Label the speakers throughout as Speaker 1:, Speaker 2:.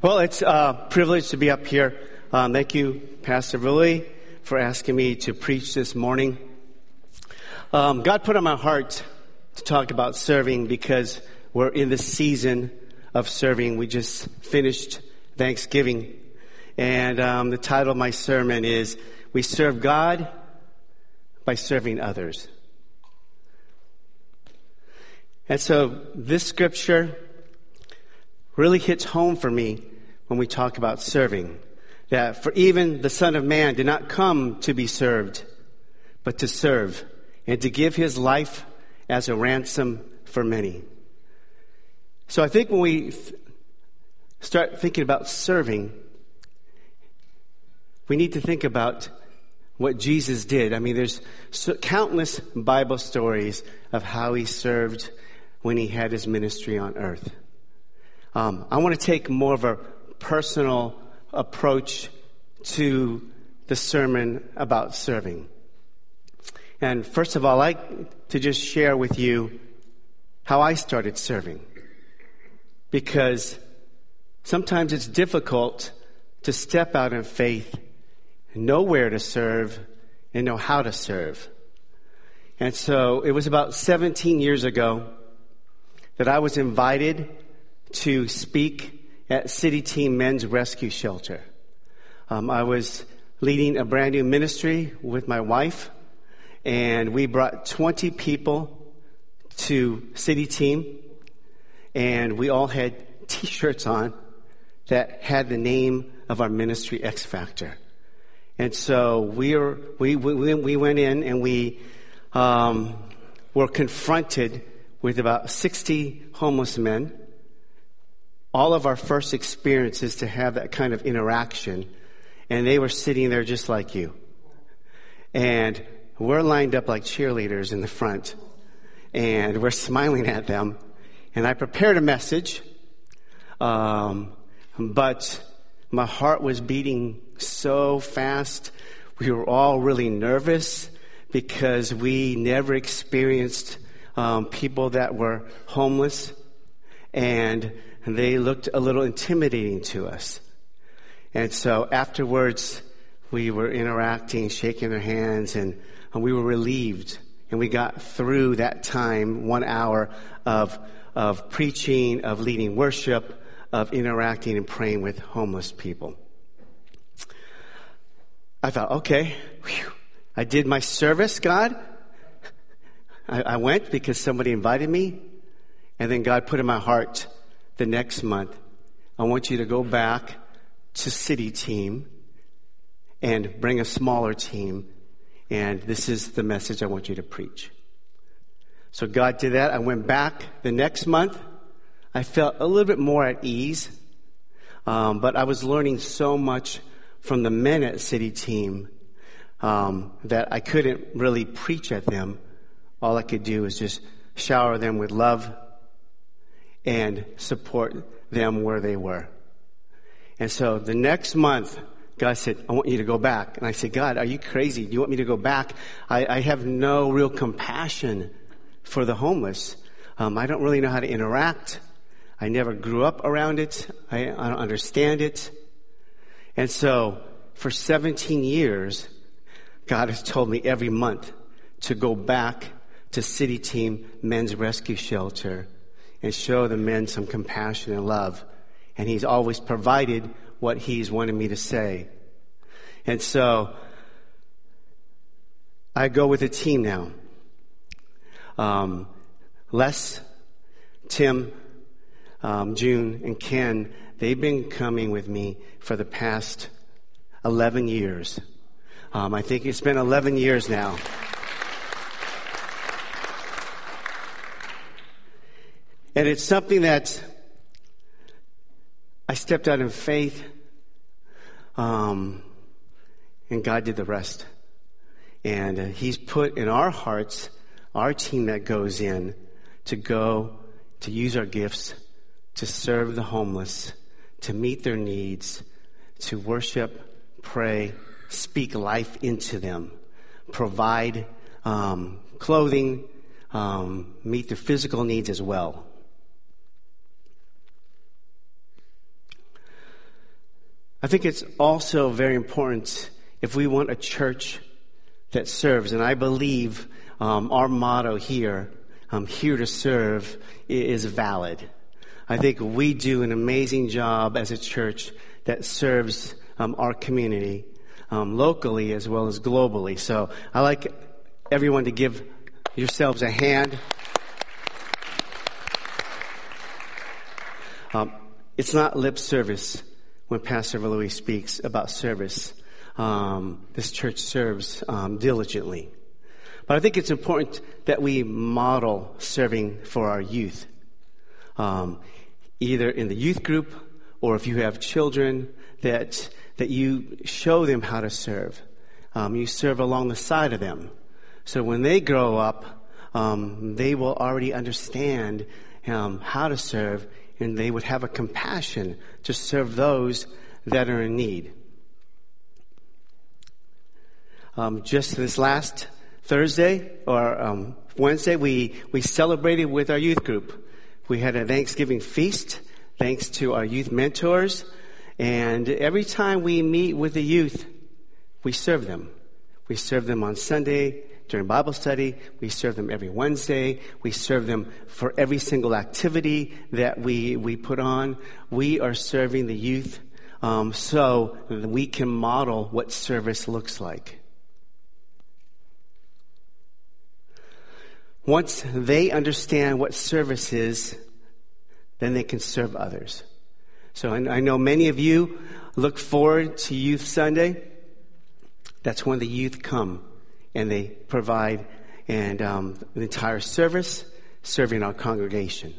Speaker 1: Well, it's a privilege to be up here. Um, thank you, Pastor Willie, for asking me to preach this morning. Um, God put on my heart to talk about serving because we're in the season of serving. We just finished Thanksgiving, and um, the title of my sermon is "We Serve God by Serving Others." And so, this scripture really hits home for me when we talk about serving. That for even the Son of Man did not come to be served, but to serve and to give his life as a ransom for many. So I think when we th- start thinking about serving, we need to think about what Jesus did. I mean, there's so countless Bible stories of how he served when he had his ministry on earth. Um, I want to take more of a personal approach to the sermon about serving. And first of all, I'd like to just share with you how I started serving. Because sometimes it's difficult to step out in faith, know where to serve, and know how to serve. And so it was about 17 years ago that I was invited to speak at City Team Men's Rescue Shelter. Um, I was leading a brand new ministry with my wife, and we brought 20 people to City Team, and we all had T-shirts on that had the name of our ministry X Factor. And so we were, we, we, we went in and we um, were confronted with about 60 homeless men all of our first experiences to have that kind of interaction. And they were sitting there just like you. And we're lined up like cheerleaders in the front. And we're smiling at them. And I prepared a message. Um, but my heart was beating so fast. We were all really nervous because we never experienced um, people that were homeless. And and they looked a little intimidating to us. And so afterwards, we were interacting, shaking their hands, and, and we were relieved. And we got through that time, one hour of, of preaching, of leading worship, of interacting and praying with homeless people. I thought, okay, whew, I did my service, God. I, I went because somebody invited me. And then God put in my heart the next month, I want you to go back to city team and bring a smaller team. And this is the message I want you to preach. So God did that. I went back the next month. I felt a little bit more at ease. Um, but I was learning so much from the men at city team um, that I couldn't really preach at them. All I could do was just shower them with love and support them where they were. And so the next month, God said, I want you to go back. And I said, God, are you crazy? Do you want me to go back? I, I have no real compassion for the homeless. Um, I don't really know how to interact. I never grew up around it. I, I don't understand it. And so for 17 years, God has told me every month to go back to City Team Men's Rescue Shelter and show the men some compassion and love. And he's always provided what he's wanted me to say. And so I go with a team now. Um, Les, Tim, um, June, and Ken, they've been coming with me for the past 11 years. Um, I think it's been 11 years now. And it's something that I stepped out in faith, um, and God did the rest. And uh, He's put in our hearts our team that goes in to go to use our gifts to serve the homeless, to meet their needs, to worship, pray, speak life into them, provide um, clothing, um, meet their physical needs as well. I think it's also very important if we want a church that serves, and I believe um, our motto here, um, here to serve, is valid. I think we do an amazing job as a church that serves um, our community um, locally as well as globally. So I like everyone to give yourselves a hand. Um, it's not lip service when Pastor Louis speaks about service. Um, this church serves um, diligently. But I think it's important that we model serving for our youth, um, either in the youth group or if you have children that that you show them how to serve. Um, you serve along the side of them, so when they grow up, um, they will already understand um, how to serve, and they would have a compassion to serve those that are in need. Um, just this last Thursday or um, Wednesday, we, we celebrated with our youth group. We had a Thanksgiving feast, thanks to our youth mentors. And every time we meet with the youth, we serve them. We serve them on Sunday during Bible study. We serve them every Wednesday. We serve them for every single activity that we, we put on. We are serving the youth um, so we can model what service looks like. Once they understand what service is, then they can serve others. So I know many of you look forward to Youth Sunday. That's when the youth come and they provide and um, the entire service serving our congregation.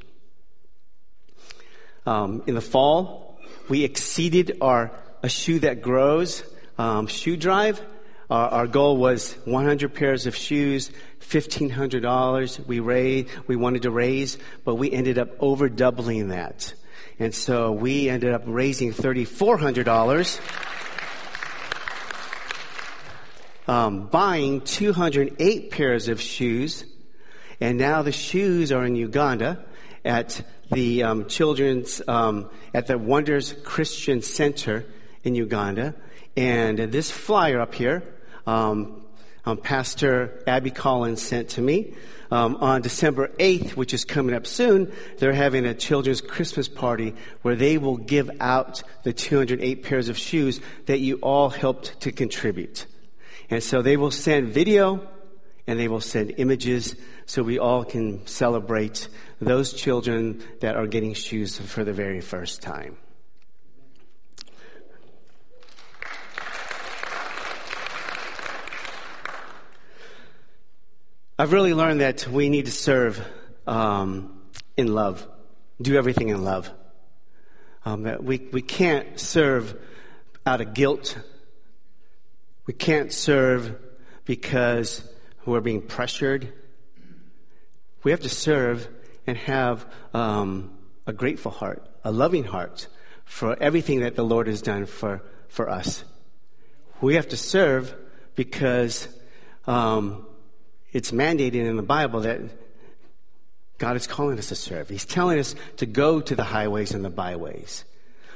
Speaker 1: Um, in the fall, we exceeded our a shoe that grows um, shoe drive. Our, our, goal was 100 pairs of shoes $1,500 we raised, we wanted to raise, but we ended up over doubling that. And so we ended up raising $3,400. Um, buying 208 pairs of shoes, and now the shoes are in Uganda at the um, children's um, at the Wonders Christian Center in Uganda. And this flyer up here um, um, Pastor Abby Collins sent to me. Um, on December 8th, which is coming up soon, they're having a children's Christmas party where they will give out the 208 pairs of shoes that you all helped to contribute. And so they will send video and they will send images so we all can celebrate those children that are getting shoes for the very first time. I've really learned that we need to serve um, in love, do everything in love. Um, we, we can't serve out of guilt. We can't serve because we're being pressured. We have to serve and have um, a grateful heart, a loving heart for everything that the Lord has done for, for us. We have to serve because um, it's mandated in the Bible that God is calling us to serve. He's telling us to go to the highways and the byways.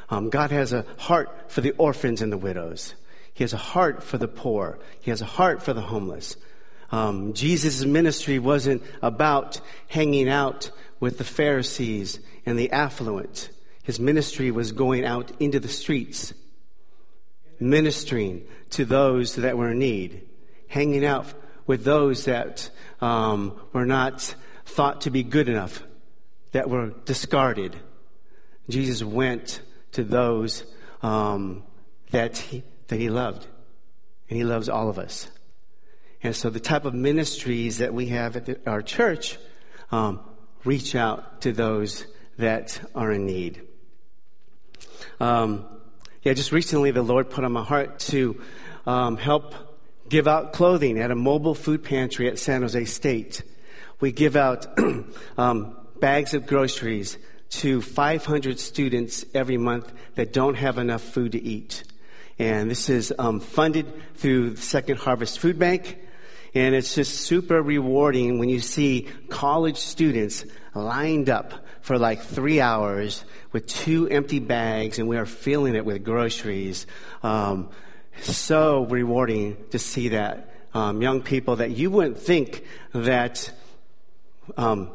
Speaker 1: Um, God has a heart for the orphans and the widows. He has a heart for the poor. He has a heart for the homeless. Um, Jesus' ministry wasn't about hanging out with the Pharisees and the affluent. His ministry was going out into the streets, ministering to those that were in need, hanging out with those that um, were not thought to be good enough, that were discarded. Jesus went to those um, that he that he loved, and he loves all of us. And so, the type of ministries that we have at the, our church um, reach out to those that are in need. Um, yeah, just recently, the Lord put on my heart to um, help give out clothing at a mobile food pantry at San Jose State. We give out um, bags of groceries to 500 students every month that don't have enough food to eat. And this is um, funded through Second Harvest Food Bank. And it's just super rewarding when you see college students lined up for like three hours with two empty bags and we are filling it with groceries. Um, so rewarding to see that. Um, young people that you wouldn't think that, um,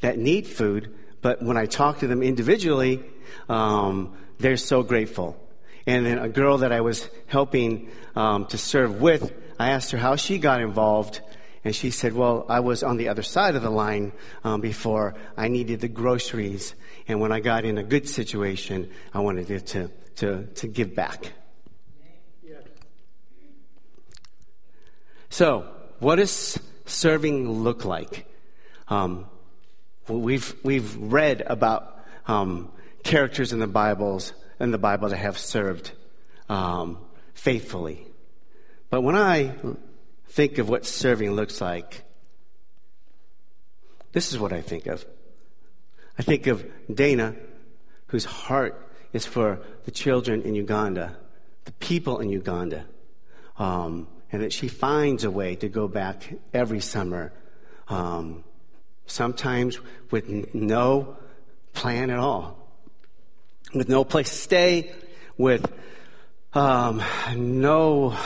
Speaker 1: that need food, but when I talk to them individually, um, they're so grateful. And then a girl that I was helping um, to serve with, I asked her how she got involved, and she said, "Well, I was on the other side of the line um, before. I needed the groceries, and when I got in a good situation, I wanted to to to, to give back." So, what does serving look like? Um, we've we've read about um, characters in the Bibles in the Bible that have served um, faithfully. But when I think of what serving looks like, this is what I think of. I think of Dana, whose heart is for the children in Uganda, the people in Uganda, um, and that she finds a way to go back every summer, um, sometimes with no plan at all with no place to stay, with um, no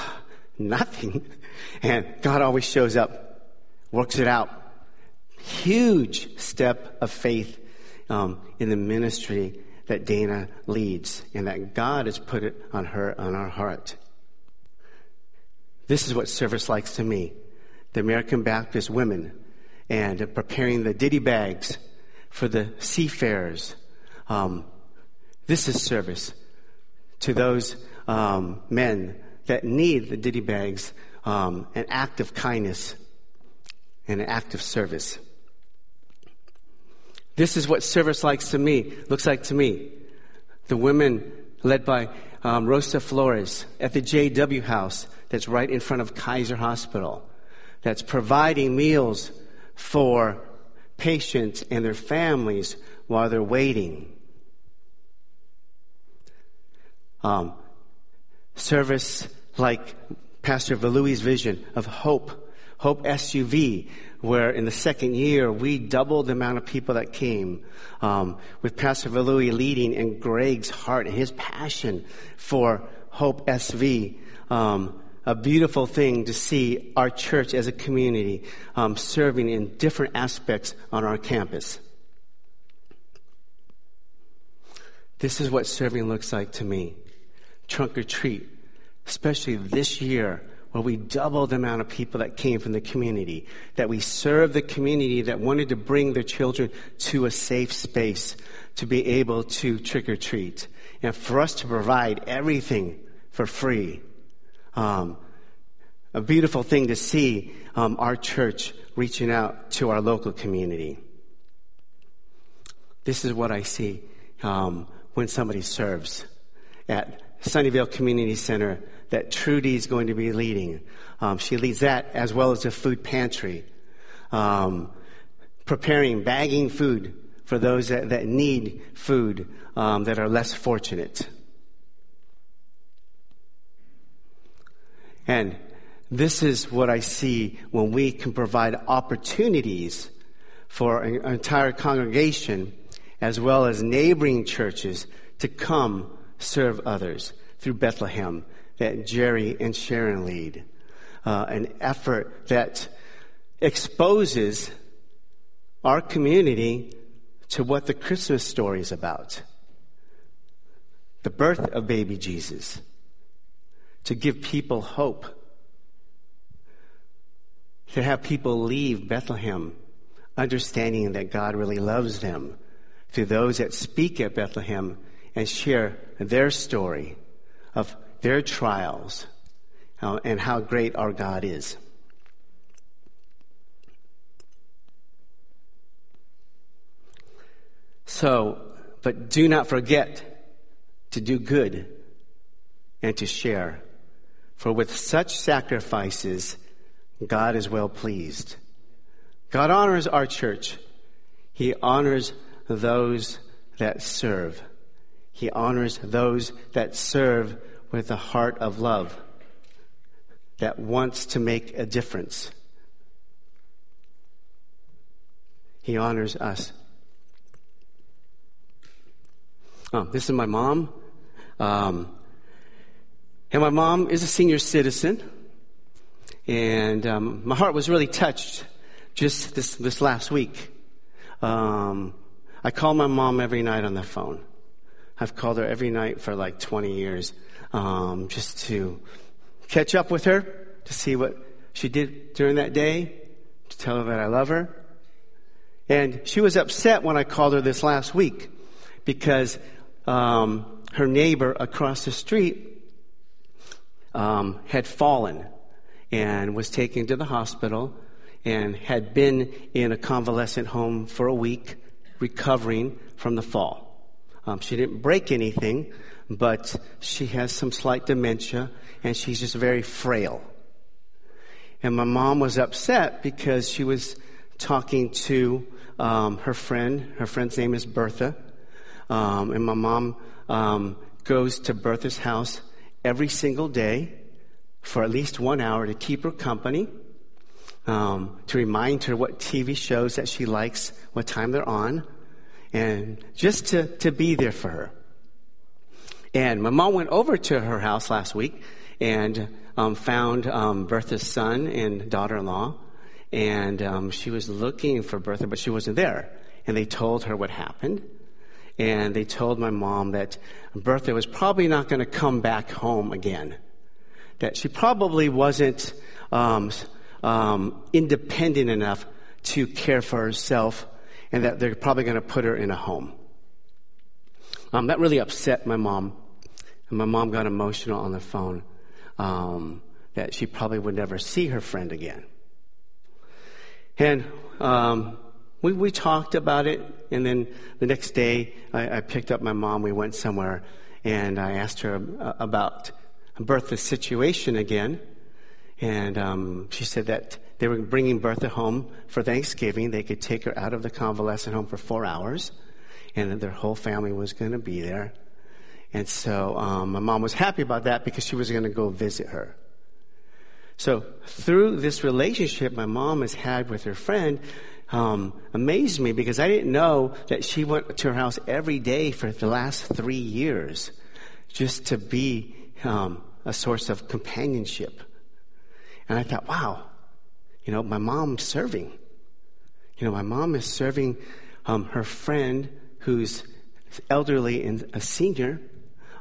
Speaker 1: nothing, and God always shows up, works it out. Huge step of faith um, in the ministry that Dana leads, and that God has put it on her on our heart. This is what service likes to me. The American Baptist women and preparing the ditty bags for the seafarers. Um, this is service to those um, men that need the ditty bags, um, an act of kindness and an act of service. This is what service likes to me, looks like to me. The women led by um, Rosa Flores at the JW House that's right in front of Kaiser Hospital, that's providing meals for patients and their families while they're waiting. Um, service like Pastor Valui's vision of hope, Hope SUV, where in the second year we doubled the amount of people that came, um, with Pastor Valui leading and Greg's heart and his passion for Hope SV. Um, a beautiful thing to see our church as a community um, serving in different aspects on our campus. This is what serving looks like to me trunk or treat, especially this year where we doubled the amount of people that came from the community, that we served the community that wanted to bring their children to a safe space to be able to trick or treat. And for us to provide everything for free. Um, a beautiful thing to see um, our church reaching out to our local community. This is what I see um, when somebody serves at Sunnyvale Community Center that Trudy is going to be leading. Um, she leads that as well as a food pantry, um, preparing, bagging food for those that, that need food um, that are less fortunate. And this is what I see when we can provide opportunities for an entire congregation as well as neighboring churches to come serve others through Bethlehem that Jerry and Sharon lead. Uh, an effort that exposes our community to what the Christmas story is about. The birth of baby Jesus. To give people hope. To have people leave Bethlehem understanding that God really loves them. To those that speak at Bethlehem and share their story of their trials uh, and how great our God is. So, but do not forget to do good and to share. For with such sacrifices, God is well pleased. God honors our church. He honors those that serve. He honors those that serve with a heart of love, that wants to make a difference. He honors us. Oh, this is my mom. Um, and my mom is a senior citizen. And um, my heart was really touched just this, this last week. Um, I call my mom every night on the phone. I've called her every night for like 20 years um, just to catch up with her, to see what she did during that day, to tell her that I love her. And she was upset when I called her this last week because um, her neighbor across the street um, had fallen and was taken to the hospital and had been in a convalescent home for a week recovering from the fall. Um, she didn't break anything, but she has some slight dementia and she's just very frail. And my mom was upset because she was talking to um, her friend. Her friend's name is Bertha. Um, and my mom um, goes to Bertha's house every single day for at least one hour to keep her company, um, to remind her what TV shows that she likes, what time they're on, and just to, to be there for her. And my mom went over to her house last week and um, found um, Bertha's son and daughter-in-law, and um, she was looking for Bertha, but she wasn't there. And they told her what happened, and they told my mom that Bertha was probably not going to come back home again. That she probably wasn't um, um, independent enough to care for herself, and that they're probably going to put her in a home. Um, that really upset my mom. And my mom got emotional on the phone um, that she probably would never see her friend again. And um, we, we talked about it, and then the next day I, I, picked up my mom. We went somewhere, and I asked her uh, about Bertha's situation again. And um, she said that they were bringing Bertha home for Thanksgiving. They could take her out of the convalescent home for four hours, and their whole family was going to be there. And so um, my mom was happy about that because she was going to go visit her. So through this relationship my mom has had with her friend, um, amazed me because I didn't know that she went to her house every day for the last three years just to be um, a source of companionship. And I thought, wow, you know, my mom's serving. You know, my mom is serving um, her friend who's elderly and a senior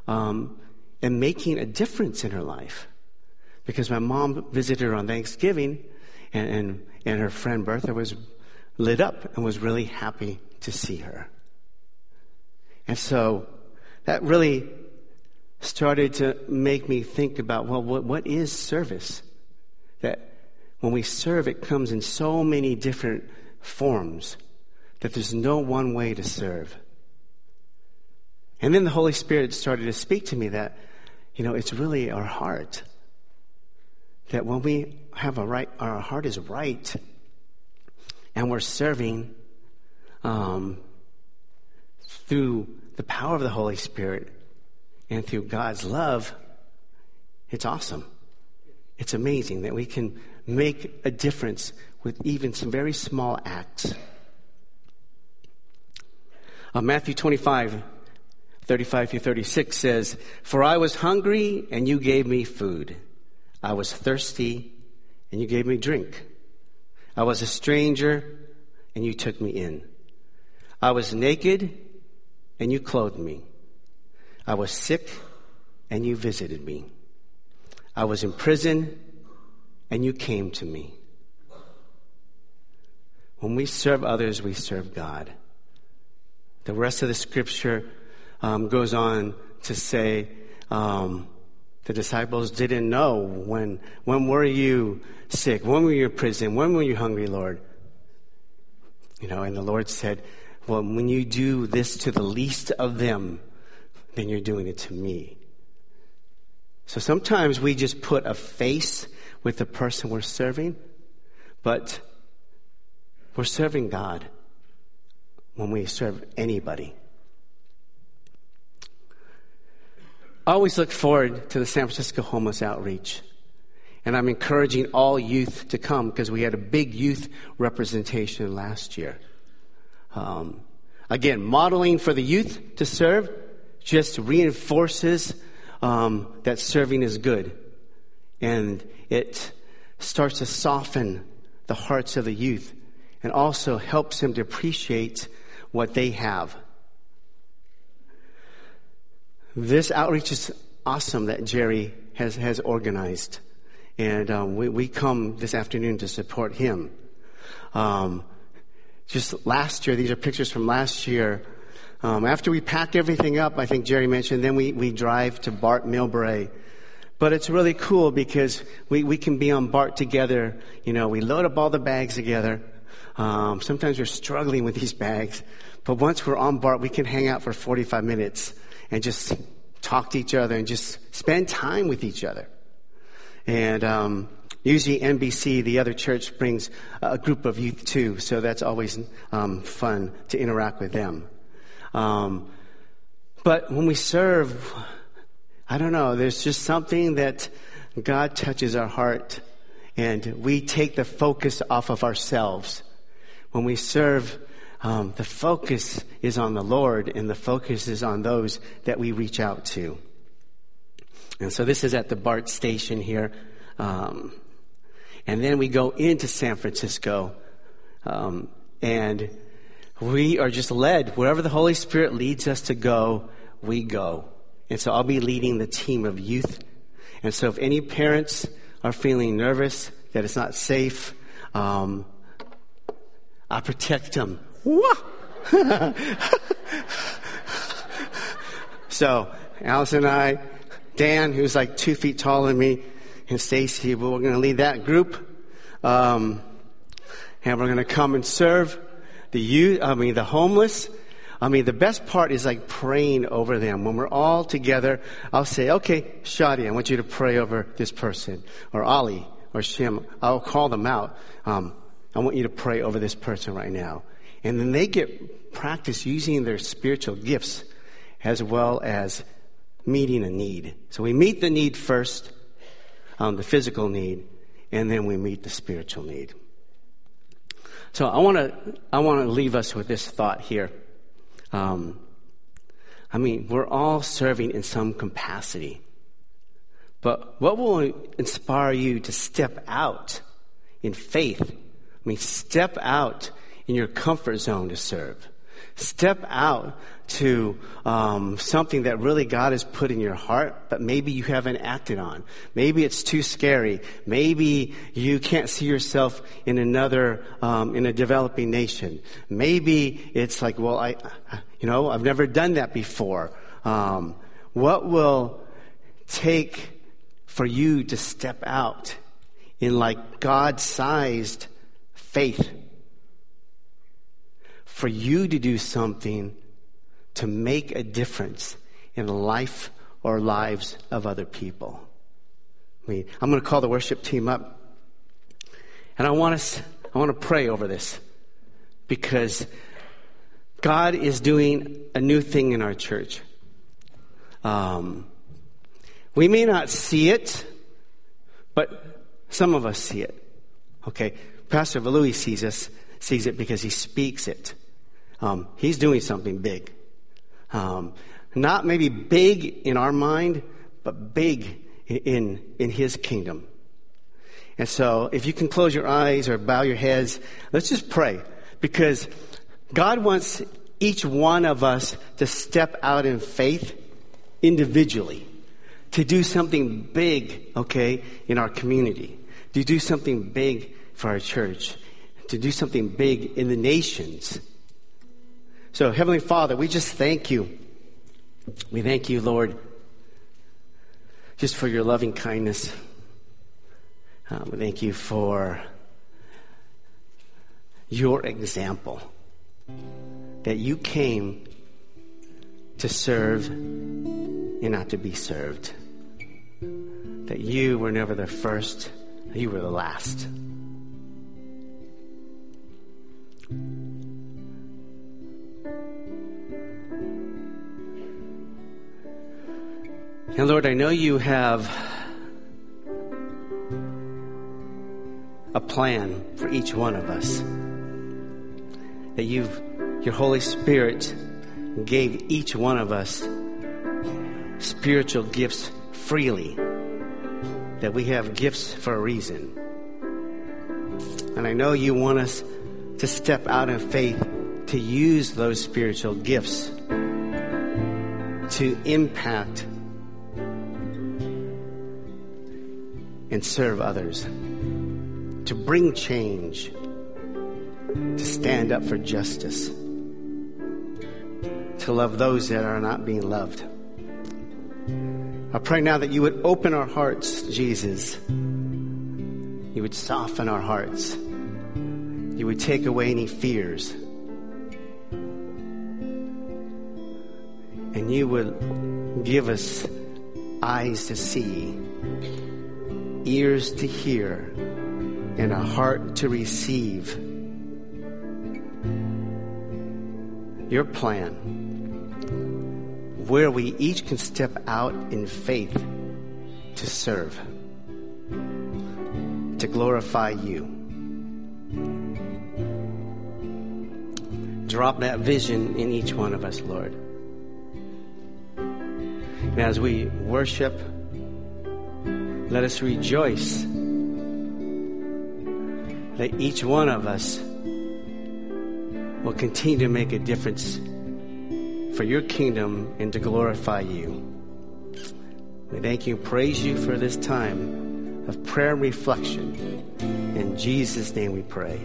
Speaker 1: um, and making a difference in her life. Because my mom visited her on Thanksgiving, and, and, and her friend Bertha was lit up and was really happy to see her. And so that really started to make me think about well, what, what is service? That when we serve, it comes in so many different forms that there's no one way to serve. And then the Holy Spirit started to speak to me that, you know, it's really our heart. That when we have a right, our heart is right, and we're serving um, through the power of the Holy Spirit and through God's love, it's awesome. It's amazing that we can make a difference with even some very small acts. Uh, Matthew 25, 35 through 36 says, For I was hungry and you gave me food. I was thirsty and you gave me drink. I was a stranger and you took me in. I was naked and you clothed me. I was sick and you visited me. I was in prison and you came to me. When we serve others, we serve God. The rest of the scripture um, goes on to say, um, the disciples didn't know when, when were you sick? When were you in prison? When were you hungry, Lord? You know, and the Lord said, well, when you do this to the least of them, then you're doing it to me. So sometimes we just put a face with the person we're serving, but we're serving God when we serve anybody. I always look forward to the San Francisco Homeless Outreach. And I'm encouraging all youth to come because we had a big youth representation last year. Um, again, modeling for the youth to serve, just reinforces um, that serving is good. And it starts to soften the hearts of the youth and also helps them to appreciate what they have. This outreach is awesome that Jerry has, has organized. And um, we, we come this afternoon to support him. Um, just last year, these are pictures from last year. Um, after we pack everything up, I think Jerry mentioned, then we, we drive to BART Millbrae. But it's really cool because we, we can be on BART together. You know, we load up all the bags together. Um, sometimes we're struggling with these bags. But once we're on BART, we can hang out for 45 minutes and just talk to each other and just spend time with each other. And um, usually NBC, the other church, brings a group of youth too, so that's always um, fun to interact with them. Um, but when we serve, I don't know, there's just something that God touches our heart and we take the focus off of ourselves. When we serve, um, the focus is on the Lord and the focus is on those that we reach out to. And so this is at the BART station here. Um, and then we go into San Francisco. Um, and we are just led. Wherever the Holy Spirit leads us to go, we go. And so I'll be leading the team of youth. And so if any parents are feeling nervous that it's not safe, um, I protect them. so Alice and I, Dan, who's like two feet taller than me, and Stacy, we're going to lead that group. Um, and we're going to come and serve the youth, I mean, the homeless. I mean, the best part is like praying over them. When we're all together, I'll say, okay, Shadi, I want you to pray over this person. Or Ali, or Shim. I'll call them out. Um, I want you to pray over this person right now. And then they get practice using their spiritual gifts as well as meeting a need. So we meet the need first, um, the physical need, and then we meet the spiritual need. So I want to I want to leave us with this thought here. Um, I mean, we're all serving in some capacity, but what will inspire you to step out in faith? I mean, step out in your comfort zone to serve. Step out to um, something that really God has put in your heart, but maybe you haven't acted on. Maybe it's too scary. Maybe you can't see yourself in another, um, in a developing nation. Maybe it's like, well, I, you know, I've never done that before. Um, what will take for you to step out in like God-sized faith? For you to do something to make a difference in the life or lives of other people. I mean, I'm going to call the worship team up, and I want us, I want to pray over this because God is doing a new thing in our church. Um, we may not see it, but some of us see it. Okay, Pastor Valui sees us, sees it because he speaks it. Um, he's doing something big. Um, not maybe big in our mind, but big in, in his kingdom. And so if you can close your eyes or bow your heads, let's just pray because God wants each one of us to step out in faith individually, to do something big, okay, in our community, to do something big for our church, to do something big in the nations. So, Heavenly Father, we just thank you. We thank you, Lord, just for your loving kindness. Um, we thank you for your example that you came to serve and not to be served. That you were never the first, you were the last. And Lord, I know you have a plan for each one of us. That you've, your Holy Spirit gave each one of us spiritual gifts freely, that we have gifts for a reason. And I know you want us to step out in faith to use those spiritual gifts to impact and serve others, to bring change, to stand up for justice, to love those that are not being loved. I pray now that you would open our hearts, Jesus. You would soften our hearts. You would take away any fears. And you would give us eyes to see, ears to hear, and a heart to receive your plan, where we each can step out in faith to serve, to glorify you. Drop that vision in each one of us, Lord. And as we worship, let us rejoice that each one of us will continue to make a difference for your kingdom and to glorify you. We thank you praise you for this time of prayer and reflection. In Jesus' name we pray.